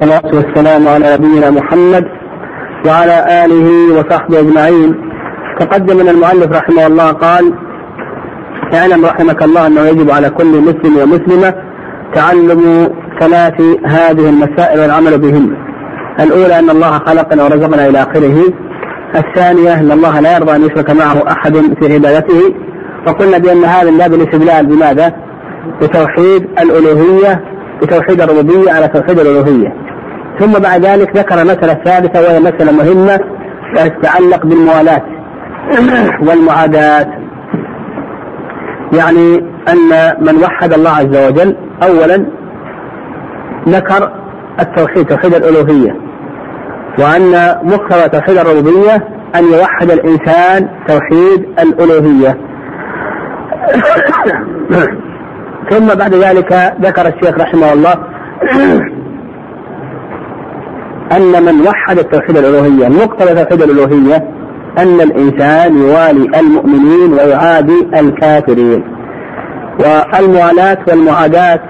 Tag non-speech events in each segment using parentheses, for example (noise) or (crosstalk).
والصلاة والسلام على نبينا محمد وعلى آله وصحبه أجمعين. تقدم من المؤلف رحمه الله قال اعلم رحمك الله أنه يجب على كل مسلم ومسلمة تعلم ثلاث هذه المسائل والعمل بهن. الأولى أن الله خلقنا ورزقنا إلى آخره. الثانية أن الله لا يرضى أن يشرك معه أحد في عبادته. وقلنا بأن هذا من باب الاستدلال بماذا؟ بتوحيد الألوهية بتوحيد الربوبية على توحيد الألوهية. ثم بعد ذلك ذكر مسألة ثالثة وهي مسألة مهمة تتعلق بالموالاة (clears throat) والمعاداة يعني أن من وحد الله عز وجل أولا ذكر التوحيد توحيد الألوهية. وأن مقتضى توحيد الربوبية أن يوحد الإنسان توحيد الألوهية. (clears throat) ثم بعد ذلك ذكر الشيخ رحمه الله (clears throat) أن من وحد التوحيد الألوهية مقتضى توحيد الألوهية أن الإنسان يوالي المؤمنين ويعادي الكافرين. والموالاة والمعاداة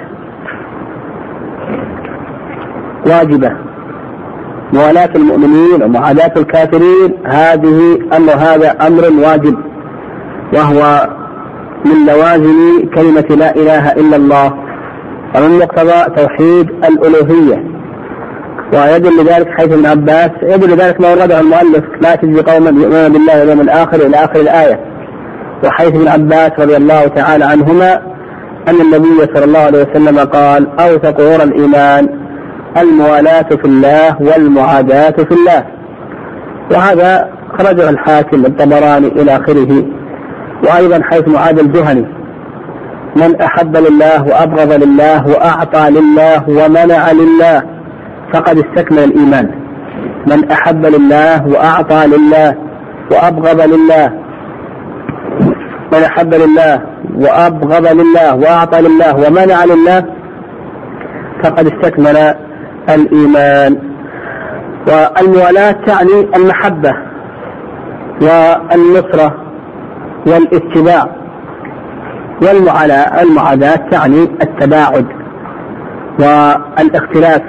واجبة. موالاة المؤمنين ومعاداة الكافرين هذه أمر هذا أمر واجب وهو من لوازم كلمة لا إله إلا الله ومن مقتضى توحيد الألوهية ويدل ذلك حيث ابن عباس يدل ذلك ما ورده المؤلف لا تجزي قوما يؤمنون بالله واليوم الآخر إلى آخر الآية. وحيث ابن عباس رضي الله تعالى عنهما أن النبي صلى الله عليه وسلم قال أوثق عرى الإيمان الموالاة في الله والمعاداة في الله. وهذا خرجه الحاكم الطبراني إلى آخره. وأيضا حيث معاذ الجهني من أحب لله وأبغض لله وأعطى لله ومنع لله. فقد استكمل الإيمان. من أحب لله وأعطى لله وأبغض لله. من أحب لله وأبغض لله وأعطى لله ومنع لله فقد استكمل الإيمان. والموالاة تعني المحبة والنصرة والاتباع. والمعاداة تعني التباعد والإختلاف.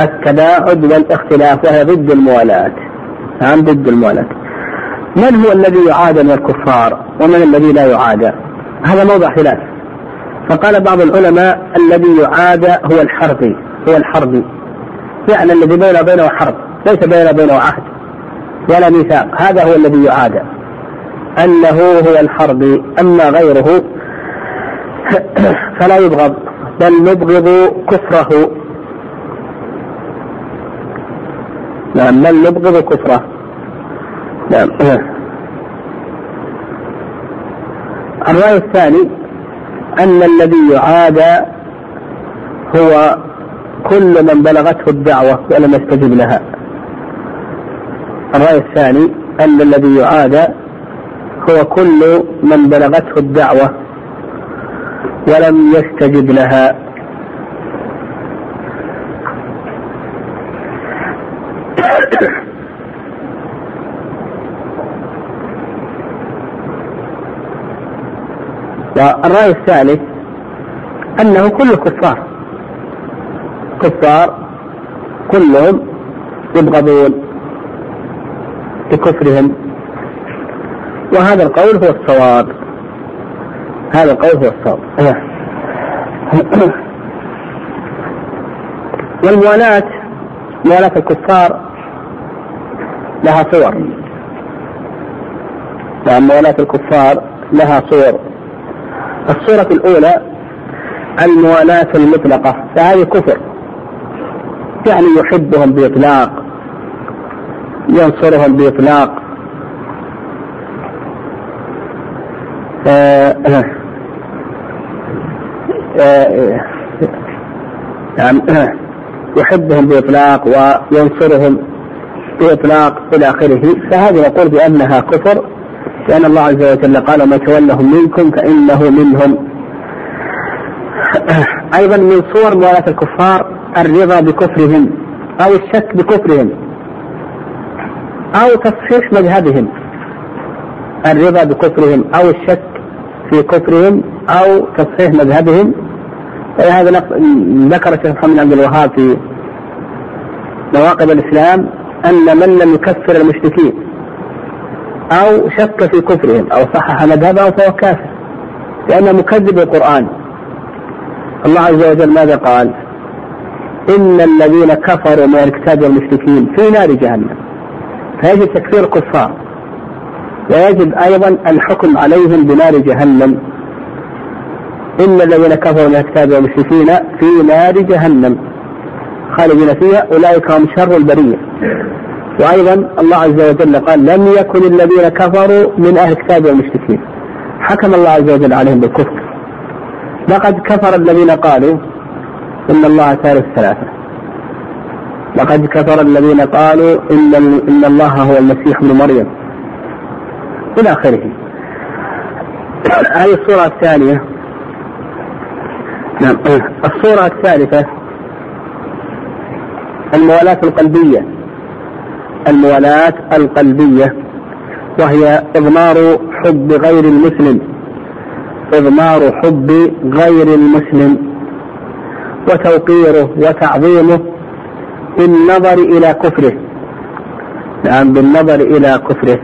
التباعد والاختلاف وهي ضد الموالاة. نعم ضد الموالاة. من هو الذي يعادى من الكفار ومن الذي لا يعادى؟ هذا موضع خلاف. فقال بعض العلماء الذي يعادى هو الحربي هو الحربي يعني الذي بينه وبينه حرب ليس بينه وبينه عهد ولا ميثاق. هذا هو الذي يعادى. أنه هو الحربي أما غيره (coughs) فلا يبغض بل نبغض كفره. نعم بل نبغض كفره نعم. الرأي الثاني أن الذي يعادى هو كل من بلغته الدعوة ولم يستجب لها. الرأي الثاني أن الذي يعادى هو كل من بلغته الدعوة ولم يستجب لها. والرأي الثالث أنه كل الكفار كفار كلهم يبغضون بكفرهم وهذا القول هو الصواب. هذا القول هو الصواب. (coughs) والموالاة موالاة الكفار لها صور. نعم موالاة الكفار لها صور. الصورة الأولى الموالاة المطلقة فهذه كفر. يعني يحبهم بإطلاق ينصرهم بإطلاق. يحبهم بإطلاق وينصرهم بإطلاق إلى آخره فهذه نقول بأنها كفر. لأن الله عز وجل قال ما تولهم منكم فإنه منهم. (clears throat) أيضا من صور موالاة الكفار الرضا بكفرهم أو الشك بكفرهم أو تصحيح مذهبهم. الرضا بكفرهم أو الشك في كفرهم أو تصحيح مذهبهم. هذا ذكر الشيخ محمد عبد الوهاب في نواقض الإسلام أن من لم يكفر المشركين. أو شك في كفرهم أو صحح مذهبه فهو كافر. لأنه مكذب القرآن. الله عز وجل ماذا قال؟ إن الذين كفروا من الكتاب والمشركين في نار جهنم. فيجب تكفير الكفار. ويجب أيضا الحكم عليهم بنار جهنم. إن الذين كفروا من الكتاب والمشركين في نار جهنم. خالدين فيها. أولئك هم شر البرية. وأيضا الله عز وجل قال لم يكن الذين كفروا من أهل الكتاب والمشركين. حكم الله عز وجل عليهم بالكفر. لقد كفر الذين قالوا إن الله ثالث ثلاثة. لقد كفر الذين قالوا إن إن الله هو المسيح ابن مريم. إلى آخره. (clears throat) هذه الصورة الثانية. نعم. (clears throat) الصورة الثالثة الموالاة القلبية. الموالاة القلبية وهي إضمار حب غير المسلم. إضمار حب غير المسلم. وتوقيره وتعظيمه بالنظر إلى كفره. نعم بالنظر إلى كفره.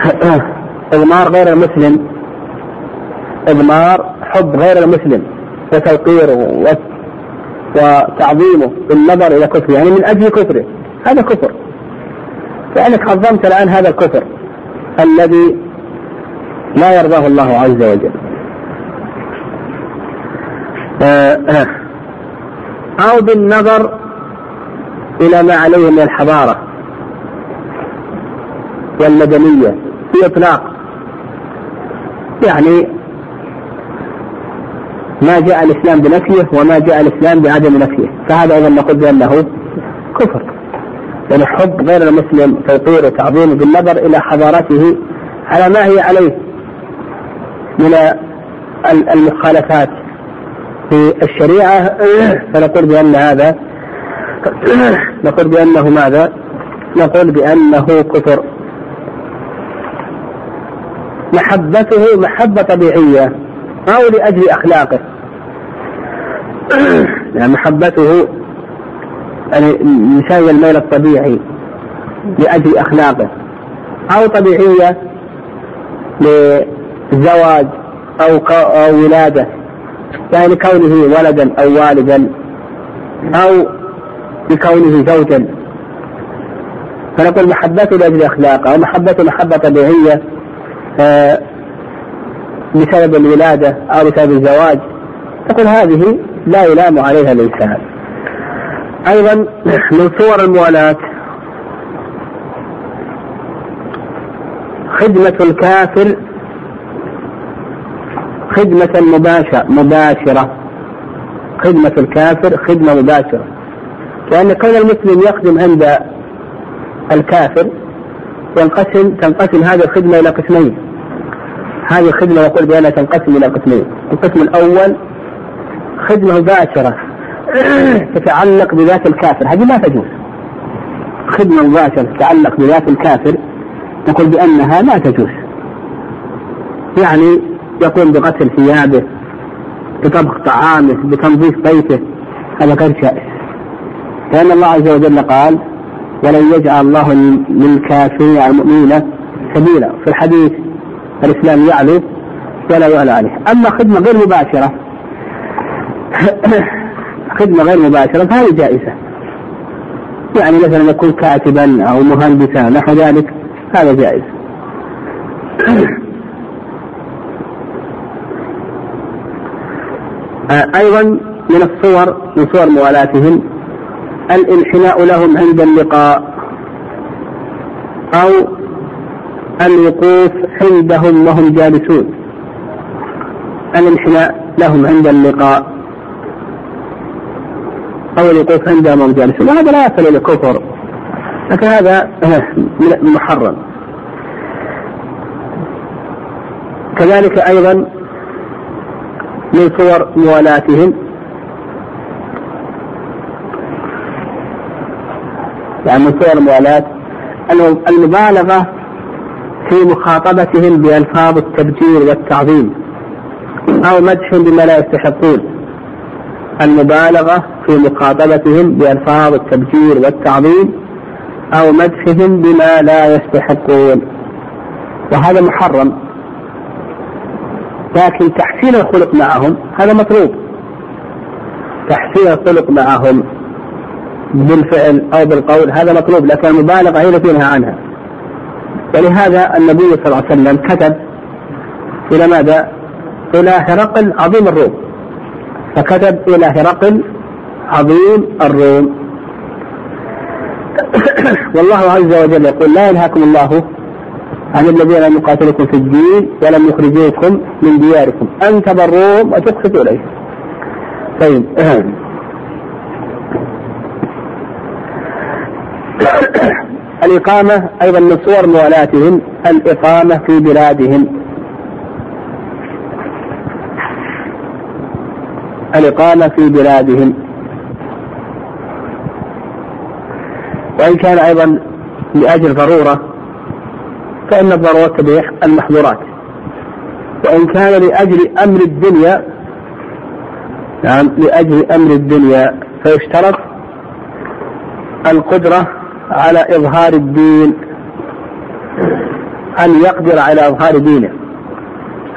(clears throat) إضمار غير المسلم. إضمار حب غير المسلم. وتوقيره وتعظيمه بالنظر إلى كفره. يعني من أجل كفره. هذا كفر. لأنك عظمت الآن هذا الكفر الذي لا يرضاه الله عز وجل. آه، آه. أو بالنظر إلى ما عليه من الحضارة والمدنية في إطلاق يعني ما جاء الإسلام بنفيه وما جاء الإسلام بعدم نفيه. فهذا أيضا نقول بأنه كفر. يعني حب غير المسلم توقير وتعظيم بالنظر إلى حضارته على ما هي عليه من المخالفات في الشريعة. (clears throat) فنقول بأن هذا (clears throat) نقول بأنه ماذا؟ نقول بأنه كفر. محبته محبة طبيعية أو لأجل أخلاقه. (clears throat) يعني محبته يعني مثال الميل الطبيعي لأجل أخلاقه أو طبيعية لزواج أو أو ولادة يعني كونه ولدا أو والدا أو بكونه زوجا. فنقول محبته لأجل أخلاقه أو محبته محبة طبيعية آه، بسبب الولادة أو بسبب الزواج تقول هذه لا يلام عليها الإنسان. أيضا من صور الموالاة. خدمة الكافر خدمة مباشرة مباشرة. خدمة الكافر خدمة مباشرة. لأن كون المسلم يخدم عند الكافر ينقسم تنقسم هذه الخدمة إلى قسمين. هذه الخدمة يقول بأنها تنقسم إلى قسمين. القسم الأول خدمة مباشرة. تتعلق بذات الكافر. هذه لا تجوز. خدمة مباشرة تتعلق بذات الكافر نقول بأنها لا تجوز. يعني يقوم بغسل ثيابه بطبخ طعامه بتنظيف بيته. هذا غير جائز. لأن الله عز وجل قال ولن يجعل الله للكافرين على المؤمنين سبيلا في الحديث الإسلام يعلو ولا يعلى عليه. أما خدمة غير مباشرة خدمة غير مباشرة فهذه جائزة. يعني مثلا يكون كاتبا أو مهندسا نحو ذلك هذا جائز. (clears throat) أيضا من الصور من صور موالاتهم الانحناء لهم عند اللقاء أو الوقوف عندهم وهم جالسون. الانحناء لهم عند اللقاء. أو الوقوف عندهم وهم جالسون وهذا لا يصل إلى كفر لكن هذا محرم. كذلك أيضا من صور موالاتهم يعني من صور الموالاة. المبالغة في مخاطبتهم بألفاظ التبجير والتعظيم. أو مدح بما لا يستحقون. المبالغة في مخاطبتهم بألفاظ التبجير والتعظيم أو مدحهم بما لا يستحقون. وهذا محرم. لكن تحسين الخلق معهم هذا مطلوب. تحسين الخلق معهم بالفعل أو بالقول هذا مطلوب لكن المبالغة هي التي ينهى عنها. ولهذا النبي صلى الله عليه وسلم كتب إلى ماذا؟ إلى هرقل عظيم الروم. فكتب إلى هرقل عظيم الروم. (coughs) والله عز وجل يقول لا ينهاكم الله عن الذين لم يقاتلكم في الدين ولم يخرجوكم من دياركم. أن تبروهم وتقسطوا إليه. طيب. (coughs) الإقامة أيضا من صور موالاتهم الإقامة في بلادهم. الإقامة في بلادهم. وإن كان أيضا لأجل ضرورة فإن الضرورة تبيح المحظورات. وإن كان لأجل أمر الدنيا نعم لأجل أمر الدنيا فيشترط القدرة على إظهار الدين أن يقدر على إظهار دينه.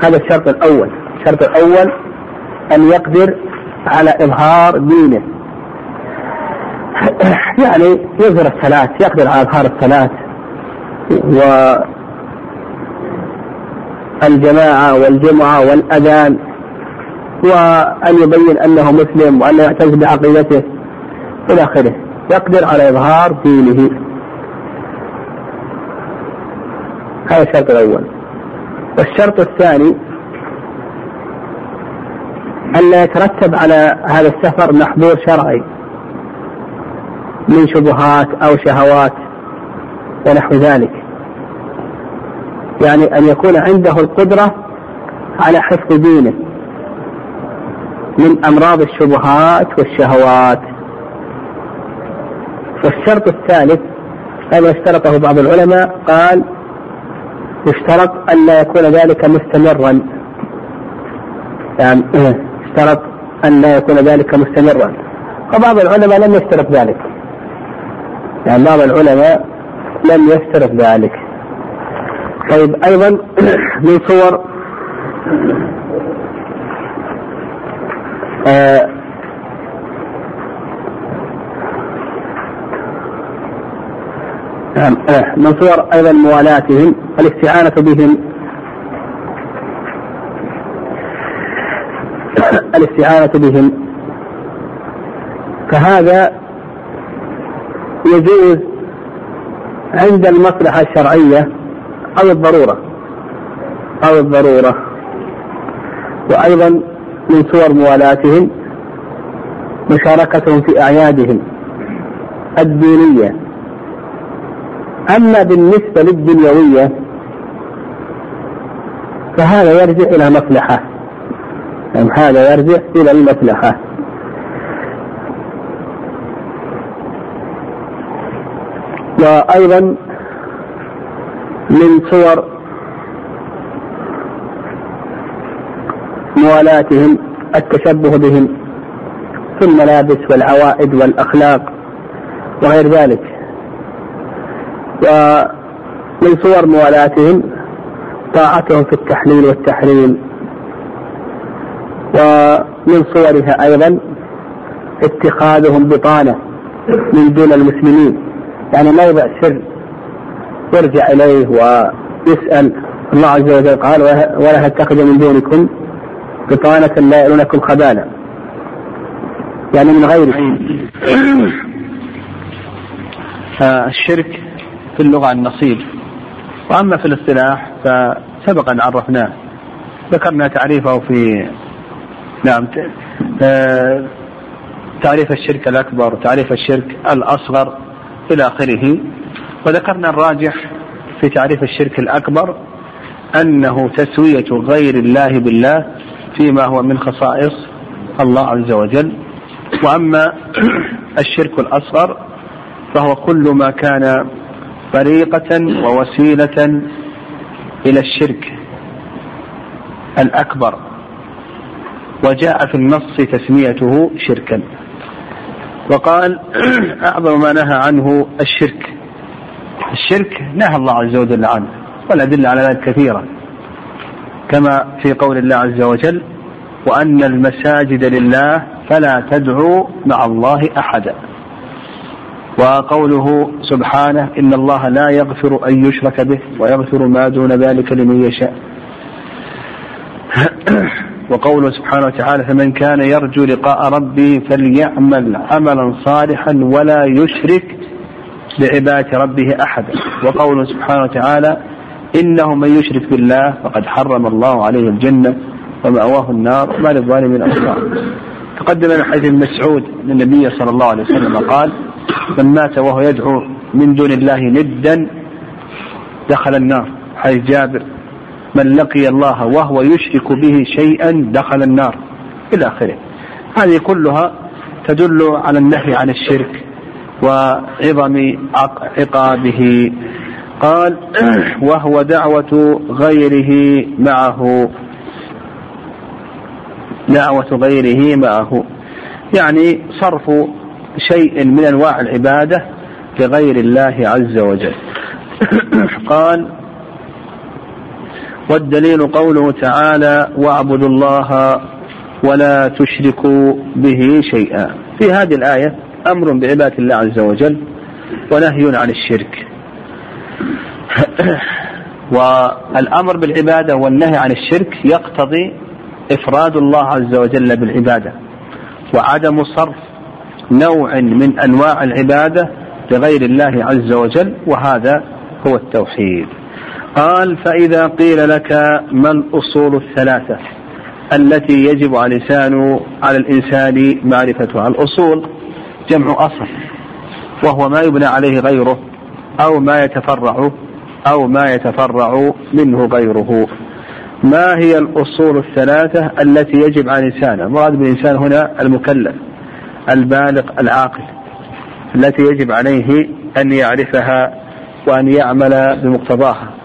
هذا الشرط الأول. الشرط الأول أن يقدر على إظهار دينه. يعني يظهر الصلاة يقدر على إظهار الصلاة. والجماعة والجمعة والأذان. وأن يبين أنه مسلم وأنه يعتز بعقيدته إلى آخره. يقدر على إظهار دينه. هذا الشرط الأول. والشرط الثاني ألا يترتب على هذا السفر محظور شرعي من شبهات أو شهوات ونحو ذلك. يعني أن يكون عنده القدرة على حفظ دينه من أمراض الشبهات والشهوات. والشرط الثالث هذا اشترطه بعض العلماء قال يشترط أن لا يكون ذلك مستمرا. يعني اشترط أن لا يكون ذلك مستمرا. وبعض العلماء لم يشترط ذلك. يعني بعض العلماء لم يشترط ذلك. طيب أيضا (clears throat) من صور آه نعم آه من صور أيضا موالاتهم الاستعانة بهم. الاستعانة بهم. فهذا يجوز عند المصلحة الشرعية أو الضرورة أو الضرورة. وأيضا من صور موالاتهم مشاركتهم في أعيادهم الدينية. أما بالنسبة للدنيوية فهذا يرجع إلى مصلحة. هذا يرجع إلى المصلحة. وأيضا من صور موالاتهم التشبه بهم في الملابس والعوائد والأخلاق وغير ذلك. ومن صور موالاتهم طاعتهم في التحليل والتحريم. ومن صورها أيضا اتخاذهم بطانة من دون المسلمين. يعني موضع سر يرجع إليه ويسأل. الله عز وجل قال ولا تتخذ من دونكم بطانة لا يألونكم خبالا. يعني من غير الشرك في اللغة النصيب. وأما في الاصطلاح فسبق أن عرفناه. ذكرنا تعريفه في نعم. تعريف الشرك الأكبر تعريف الشرك الأصغر إلى آخره. وذكرنا الراجح في تعريف الشرك الأكبر أنه تسوية غير الله بالله فيما هو من خصائص الله عز وجل. وأما (clears throat) الشرك الأصغر فهو كل ما كان طريقة ووسيلة إلى الشرك الأكبر. وجاء في النص تسميته شركا. وقال (clears throat) أعظم ما نهى عنه الشرك. الشرك نهى الله عز وجل عنه والأدلة على ذلك كثيرة. كما في قول الله عز وجل وأن المساجد لله فلا تدعوا مع الله أحدا وقوله سبحانه إن الله لا يغفر أن يشرك به ويغفر ما دون ذلك لمن يشاء وقوله سبحانه وتعالى فمن كان يرجو لقاء ربه فليعمل عملا صالحا ولا يشرك بعبادة ربه أحدا. وقوله سبحانه وتعالى إنه من يشرك بالله فقد حرم الله عليه الجنة ومأواه النار وما للظالمين أنصار. تقدم من حديث مسعود أن النبي صلى الله عليه وسلم قال من مات وهو يدعو من دون الله ندا دخل النار. حديث جابر. من لقي الله وهو يشرك به شيئا دخل النار. إلى آخره. هذه كلها تدل على النهي عن الشرك وعظم عقابه. قال (clears throat) وهو دعوة غيره معه. دعوة غيره معه. يعني صرف شيء من أنواع العبادة لغير الله عز وجل. (clears throat) قال والدليل قوله تعالى واعبدوا الله ولا تشركوا به شيئا في هذه الآية أمر بعبادة الله عز وجل ونهي عن الشرك (clears throat) والأمر بالعبادة والنهي عن الشرك يقتضي إفراد الله عز وجل بالعبادة وعدم صرف نوع من أنواع العبادة لغير الله عز وجل وهذا هو التوحيد. قال فإذا قيل لك ما الأصول الثلاثة التي يجب على الانسان على الإنسان معرفتها، الأصول جمع أصل وهو ما يبنى عليه غيره أو ما يتفرع أو ما يتفرع منه غيره. ما هي الأصول الثلاثة التي يجب على الإنسان؟ المراد بالإنسان هنا المكلف البالغ العاقل التي يجب عليه أن يعرفها وأن يعمل بمقتضاها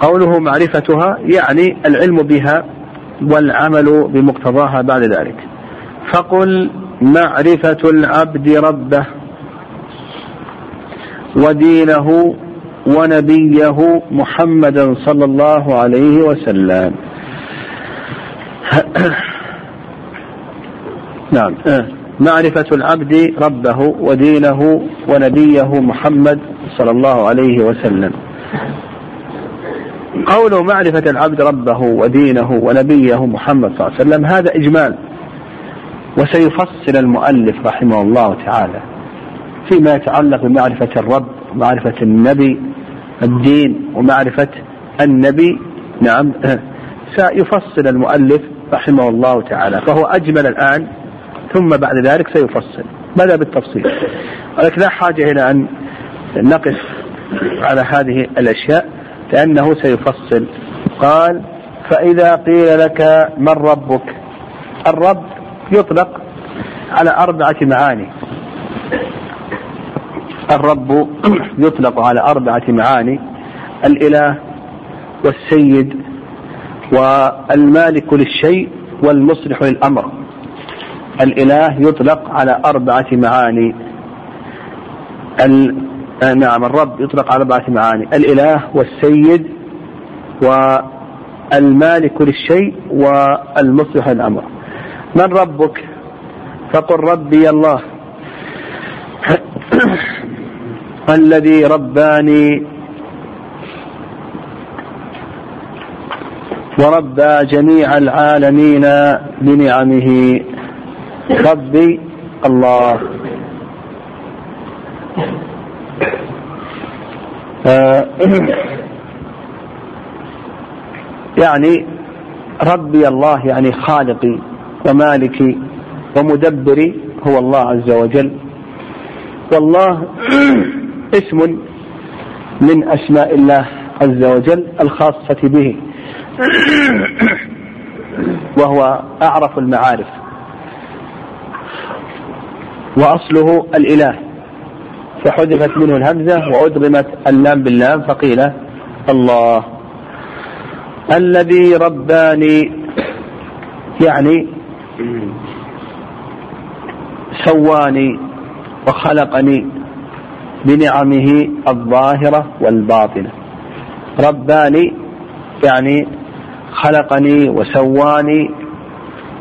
قوله معرفتها يعني العلم بها والعمل بمقتضاها بعد ذلك. فقل معرفة العبد ربه ودينه ونبيه محمدا صلى الله عليه وسلم. (coughs) نعم. معرفة العبد ربه ودينه ونبيه محمد صلى الله عليه وسلم. قول معرفة العبد ربه ودينه ونبيه محمد صلى الله عليه وسلم هذا إجمال. وسيفصل المؤلف رحمه الله تعالى فيما يتعلق بمعرفة الرب ومعرفة النبي الدين ومعرفة النبي. نعم. (clears throat) سيفصل المؤلف رحمه الله تعالى فهو أجمل الآن ثم بعد ذلك سيفصل. بدأ بالتفصيل. ولكن لا حاجة إلى أن نقف على هذه الأشياء. لأنه سيفصل. قال فإذا قيل لك من ربك؟ الرب يطلق على أربعة معاني. الرب يطلق على أربعة معاني. الإله والسيد والمالك للشيء والمصلح للأمر. الإله يطلق على أربعة معاني. آه، نعم الرب يطلق على أربعة معاني. الإله والسيد والمالك للشيء والمصلح الأمر من ربك؟ فقل ربي الله. (clears throat) الذي رباني وربى جميع العالمين بنعمه. ربي الله. (coughs) يعني ربي الله يعني خالقي ومالكي ومدبري هو الله عز وجل. والله (coughs) اسم من أسماء الله عز وجل الخاصة به (coughs) وهو أعرف المعارف وأصله الإله. فحذفت منه الهمزة وأدغمت اللام باللام فقيل الله. الذي رباني يعني سواني وخلقني بنعمه الظاهرة والباطنة. رباني يعني خلقني وسواني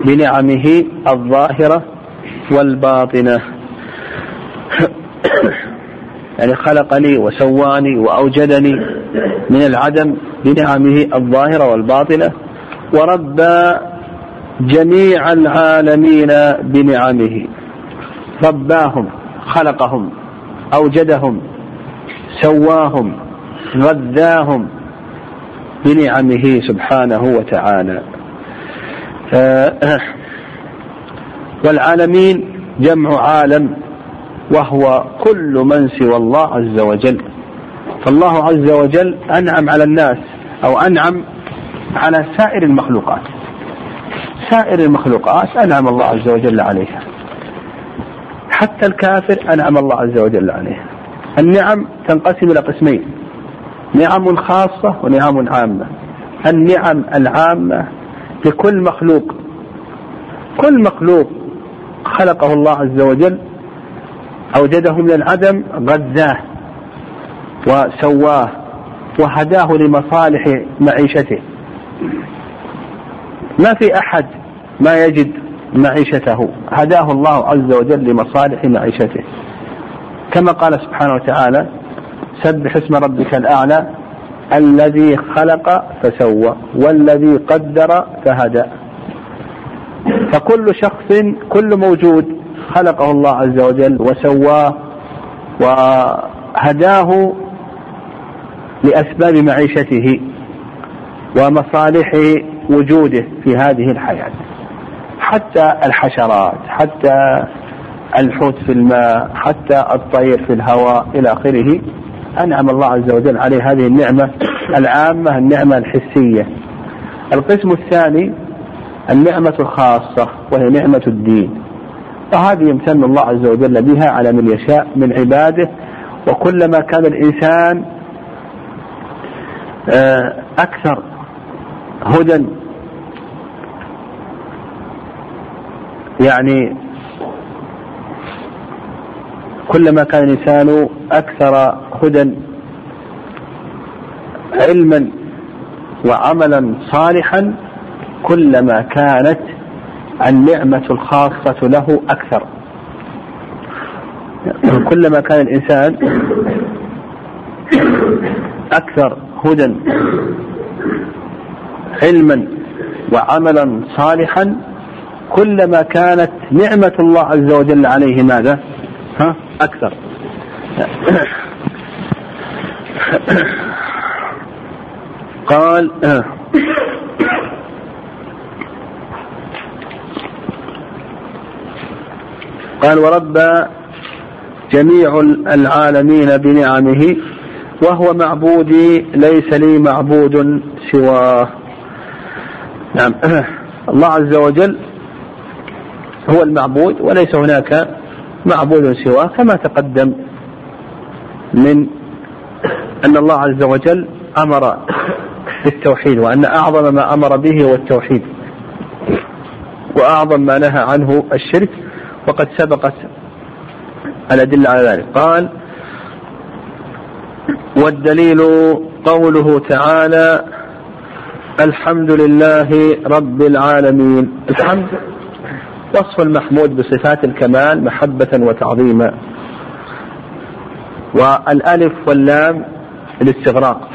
بنعمه الظاهرة والباطنة. يعني خلقني وسواني وأوجدني من العدم بنعمه الظاهرة والباطنة وربى جميع العالمين بنعمه. رباهم خلقهم أوجدهم سواهم غذاهم بنعمه سبحانه وتعالى. والعالمين جمع عالم وهو كل من سوى الله عز وجل. فالله عز وجل أنعم على الناس أو أنعم على سائر المخلوقات. سائر المخلوقات أنعم الله عز وجل عليها. حتى الكافر أنعم الله عز وجل عليه النعم تنقسم إلى قسمين نعم خاصة ونعم عامة. النعم العامة لكل مخلوق. كل مخلوق خلقه الله عز وجل أوجده من العدم غذاه وسواه وهداه لمصالح معيشته. ما في أحد ما يجد معيشته. هداه الله عز وجل لمصالح معيشته. كما قال سبحانه وتعالى سبح اسم ربك الأعلى الذي خلق فسوى والذي قدر فهدى. فكل شخص كل موجود خلقه الله عز وجل وسواه وهداه لأسباب معيشته ومصالح وجوده في هذه الحياة. حتى الحشرات حتى الحوت في الماء حتى الطير في الهواء إلى آخره. أنعم الله عز وجل عليه هذه النعمة العامة النعمة الحسية. القسم الثاني النعمة الخاصة وهي نعمة الدين. وهذه يمتن الله عز وجل بها على من يشاء من عباده. وكلما كان الإنسان آه، أكثر هدى يعني كلما كان الإنسان أكثر هدى علما وعملا صالحا كلما كانت النعمة الخاصة له أكثر كلما كان الإنسان أكثر هدى علما وعملا صالحا كلما كانت نعمة الله عز وجل عليه ماذا؟ ها؟ أكثر قال قال وربى جميع العالمين بنعمه وهو معبودي ليس لي معبود سواه. نعم. (clears throat) الله عز وجل هو المعبود وليس هناك معبود سواه كما تقدم من أن الله عز وجل أمر بالتوحيد وأن أعظم ما أمر به هو التوحيد. وأعظم ما نهى عنه الشرك وقد سبقت الأدلة على ذلك. قال والدليل قوله تعالى الحمد لله رب العالمين. الحمد وصف المحمود بصفات الكمال محبة وتعظيما. والألف واللام الاستغراق.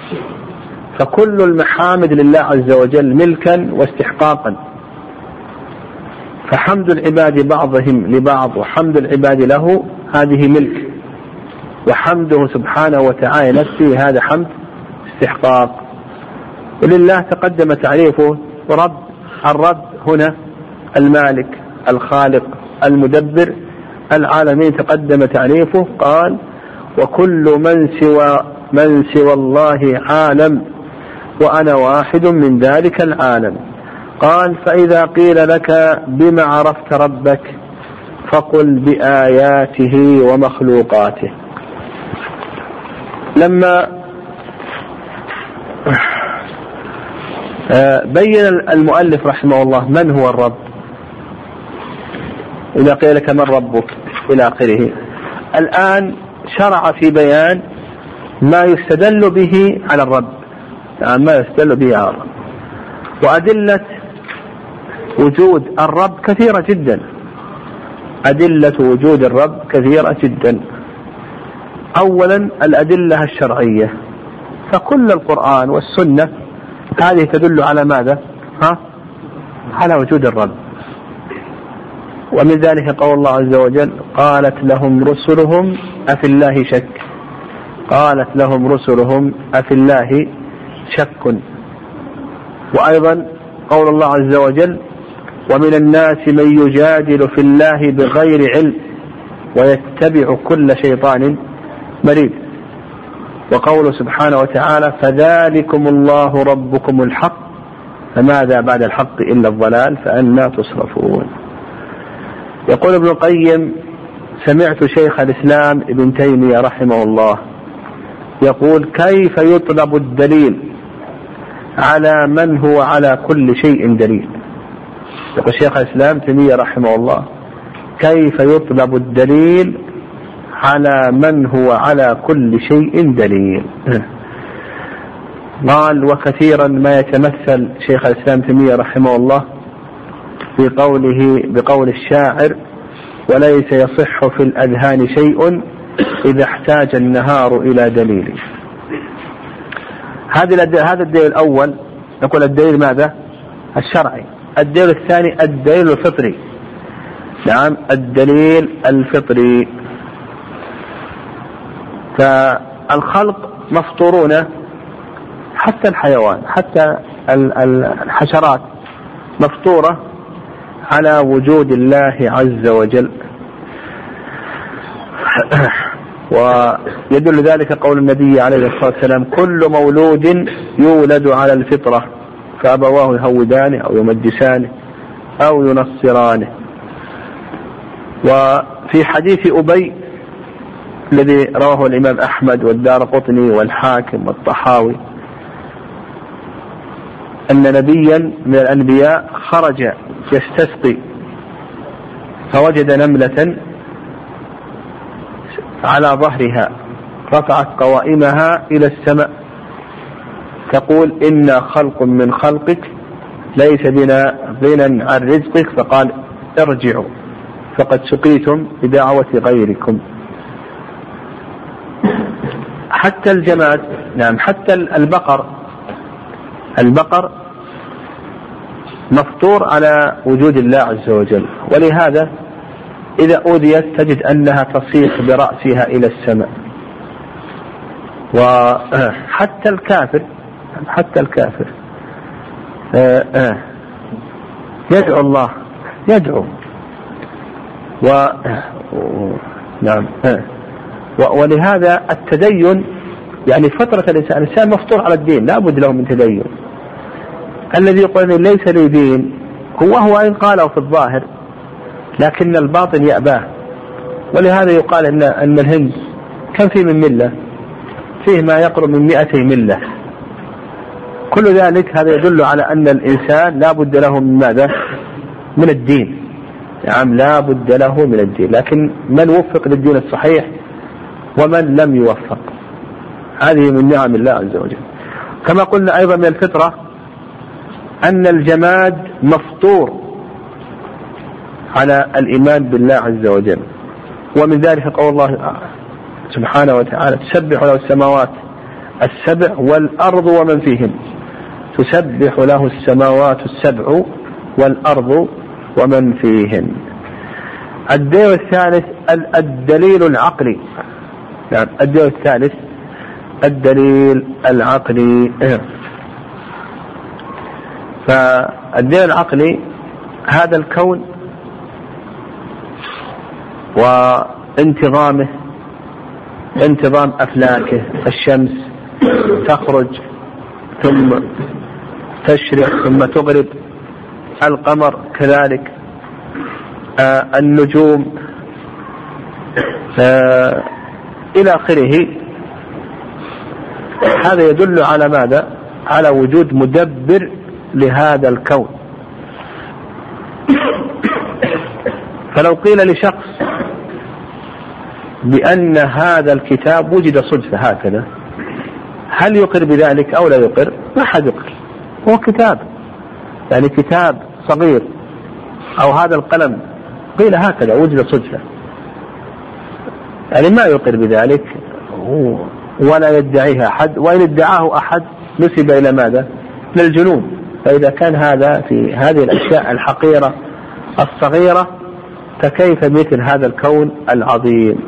فكل المحامد لله عز وجل ملكا واستحقاقا. فحمد العباد بعضهم لبعض وحمد العباد له هذه ملك. وحمده سبحانه وتعالى نفسه هذا حمد استحقاق. ولله تقدم تعريفه رب الرب هنا المالك الخالق المدبر العالمين تقدم تعريفه قال وكل من سوى من سوى الله عالم وأنا واحد من ذلك العالم. قال فإذا قيل لك بما عرفت ربك فقل بآياته ومخلوقاته. لما بين المؤلف رحمه الله من هو الرب؟ إذا قيل لك من ربك إلى آخره. الآن شرع في بيان ما يستدل به على الرب. يعني ما يستدل به على الرب. وأدلة وجود الرب كثيرة جدا. أدلة وجود الرب كثيرة جدا. أولا الأدلة الشرعية. فكل القرآن والسنة هذه تدل على ماذا؟ ها؟ على وجود الرب. ومن ذلك قول الله عز وجل قالت لهم رسلهم أفي الله شك؟ قالت لهم رسلهم أفي الله شك. وأيضا قول الله عز وجل ومن الناس من يجادل في الله بغير علم ويتبع كل شيطان مريد. وقوله سبحانه وتعالى فذلكم الله ربكم الحق فماذا بعد الحق إلا الضلال فأنا تصرفون. يقول ابن القيم سمعت شيخ الإسلام ابن تيمية رحمه الله يقول كيف يطلب الدليل على من هو على كل شيء دليل؟ يقول شيخ الإسلام تيمية رحمه الله كيف يطلب الدليل على من هو على كل شيء دليل؟ قال وكثيرا ما يتمثل شيخ الإسلام تيمية رحمه الله في قوله بقول الشاعر وليس يصح في الأذهان شيء إذا احتاج النهار إلى دليل. هذا هذا الدليل الأول. نقول الدليل ماذا؟ الشرعي. الدليل الثاني الدليل الفطري. نعم الدليل الفطري. فالخلق مفطورون حتى الحيوان حتى الحشرات مفطورة على وجود الله عز وجل. (clears throat) ويدل ذلك قول النبي عليه الصلاة والسلام كل مولود يولد على الفطرة. فأبواه يهودانه أو يمجسانه أو ينصرانه. وفي حديث أبي الذي رواه الإمام أحمد والدار قطني والحاكم والطحاوي أن نبيا من الأنبياء خرج يستسقي فوجد نملة على ظهرها رفعت قوائمها إلى السماء. تقول إنا خلق من خلقك ليس بنا غنى عن رزقك فقال ارجعوا فقد سقيتم بدعوة غيركم. حتى الجماد نعم حتى البقر البقر مفطور على وجود الله عز وجل. ولهذا إذا أوذيت تجد أنها تصيح برأسها إلى السماء. وحتى الكافر حتى الكافر. آه، آه، يدعو الله يدعو. و نعم آه. ولهذا التدين يعني فطرة الإنسان الإنسان مفطور على الدين لا بد له من تدين. الذي يقول ليس لي دين هو هو إن قاله في الظاهر لكن الباطن يأباه. ولهذا يقال أن أن الهند كم في من ملة؟ فيه ما يقرب من مئتي ملة. كل ذلك هذا يدل على أن الإنسان لا بد له من ماذا؟ من الدين. نعم لا بد له من الدين. لكن من وفق للدين الصحيح ومن لم يوفق؟ هذه من نعم الله عز وجل. كما قلنا أيضا من الفطرة أن الجماد مفطور على الإيمان بالله عز وجل. ومن ذلك قول الله سبحانه وتعالى تسبح له السماوات السبع والأرض ومن فيهن. تسبح له السماوات السبع والأرض ومن فيهن. الدليل الثالث الدليل العقلي. نعم الدليل الثالث الدليل العقلي. فالدليل العقلي هذا الكون وانتظامه انتظام أفلاكه الشمس تخرج ثم تشرق ثم تغرب القمر كذلك آه النجوم آه إلى آخره هذا يدل على ماذا؟ على وجود مدبر لهذا الكون فلو قيل لشخص بأن هذا الكتاب وجد صدفة هكذا هل يقر بذلك أو لا يقر؟ ما حد يقر هو كتاب. يعني كتاب صغير أو هذا القلم. قيل هكذا وجد صدفة. يعني ما يقر بذلك. ولا يدعيها أحد. وإن ادعاه أحد نسب إلى ماذا؟ إلى الجنون. فإذا كان هذا في هذه الأشياء الحقيرة الصغيرة فكيف مثل هذا الكون العظيم؟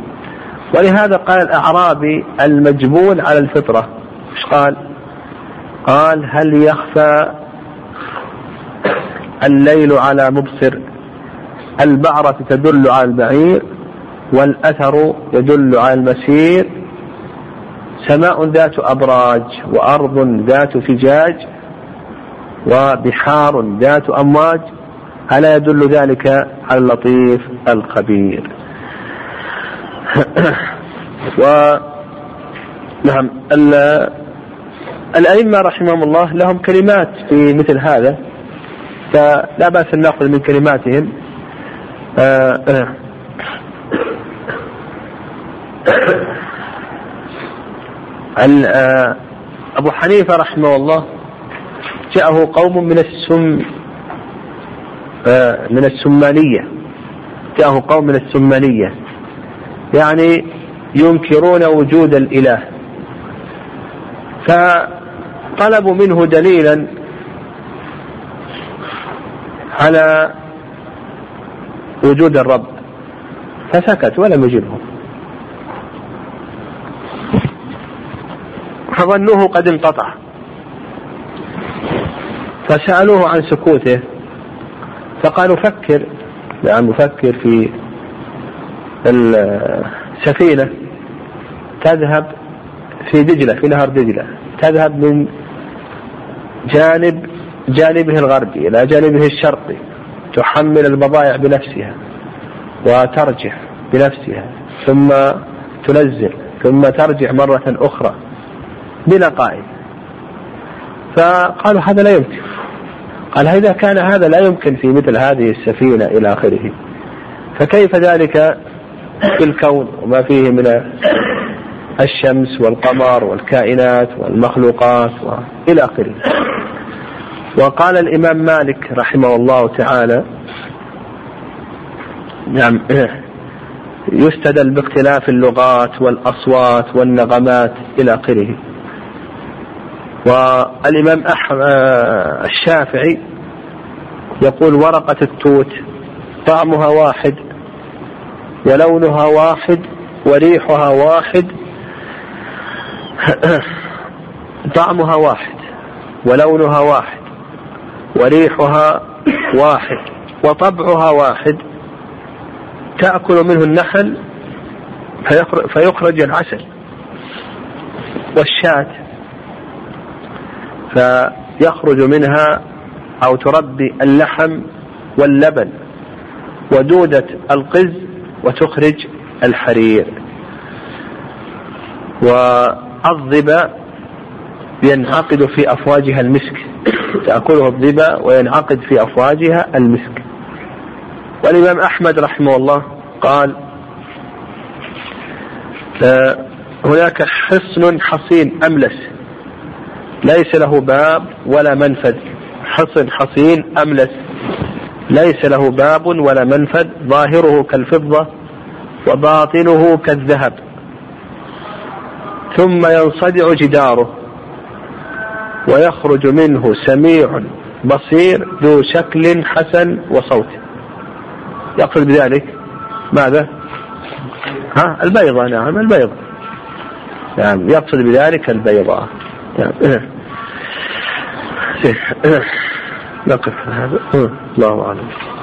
ولهذا قال الأعرابي المجبول على الفطرة. إيش قال؟ قال هل يخفى الليل على مبصر؟ البعرة تدل على البعير والأثر يدل على المسير. سماء ذات أبراج وأرض ذات فجاج وبحار ذات أمواج. ألا يدل ذلك على اللطيف الخبير. (coughs) و نعم الأئمة رحمهم الله لهم كلمات في مثل هذا فلا بأس أن نأخذ من كلماتهم. آه، آه. آه، أبو حنيفة رحمه الله جاءه قوم من السم من السمانية. جاءه قوم من السمانية. يعني ينكرون وجود الإله. فطلبوا منه دليلا على وجود الرب. فسكت ولم يجبهم فظنوه قد انقطع. فسألوه عن سكوته. فقالوا فكر نعم فكر في السفينة. تذهب في دجلة في نهر دجلة. تذهب من جانب جانبه الغربي إلى جانبه الشرقي تحمل البضائع بنفسها وترجع بنفسها ثم تنزل ثم ترجع مرة أخرى بلا قائد. فقالوا هذا لا يمكن. قال إذا كان هذا لا يمكن في مثل هذه السفينة إلى آخره فكيف ذلك في الكون وما فيه من الشمس والقمر والكائنات والمخلوقات إلى آخره؟ وقال الإمام مالك رحمه الله تعالى نعم يستدل باختلاف اللغات والأصوات والنغمات إلى آخره. والإمام الشافعي يقول ورقة التوت طعمها واحد ولونها واحد وريحها واحد طعمها واحد ولونها واحد. وريحها واحد وطبعها واحد. تأكل منه النحل فيخرج العسل والشاة. فيخرج منها أو تربي اللحم واللبن ودودة القز وتخرج الحرير. والظبا ينعقد في أفواجها المسك. تأكله الظبا وينعقد في أفواجها المسك. والإمام أحمد رحمه الله قال آه، هناك حصن حصين أملس. ليس له باب ولا منفذ. حصن حصين أملس. ليس له باب ولا منفذ. ظاهره كالفضة وباطنه كالذهب. ثم ينصدع جداره. ويخرج منه سميع بصير ذو شكل حسن وصوت. يقصد بذلك ماذا؟ ها البيضة نعم البيضة. نعم يقصد بذلك البيضاء نعم. (clears throat) نقف. هذا الله أعلم.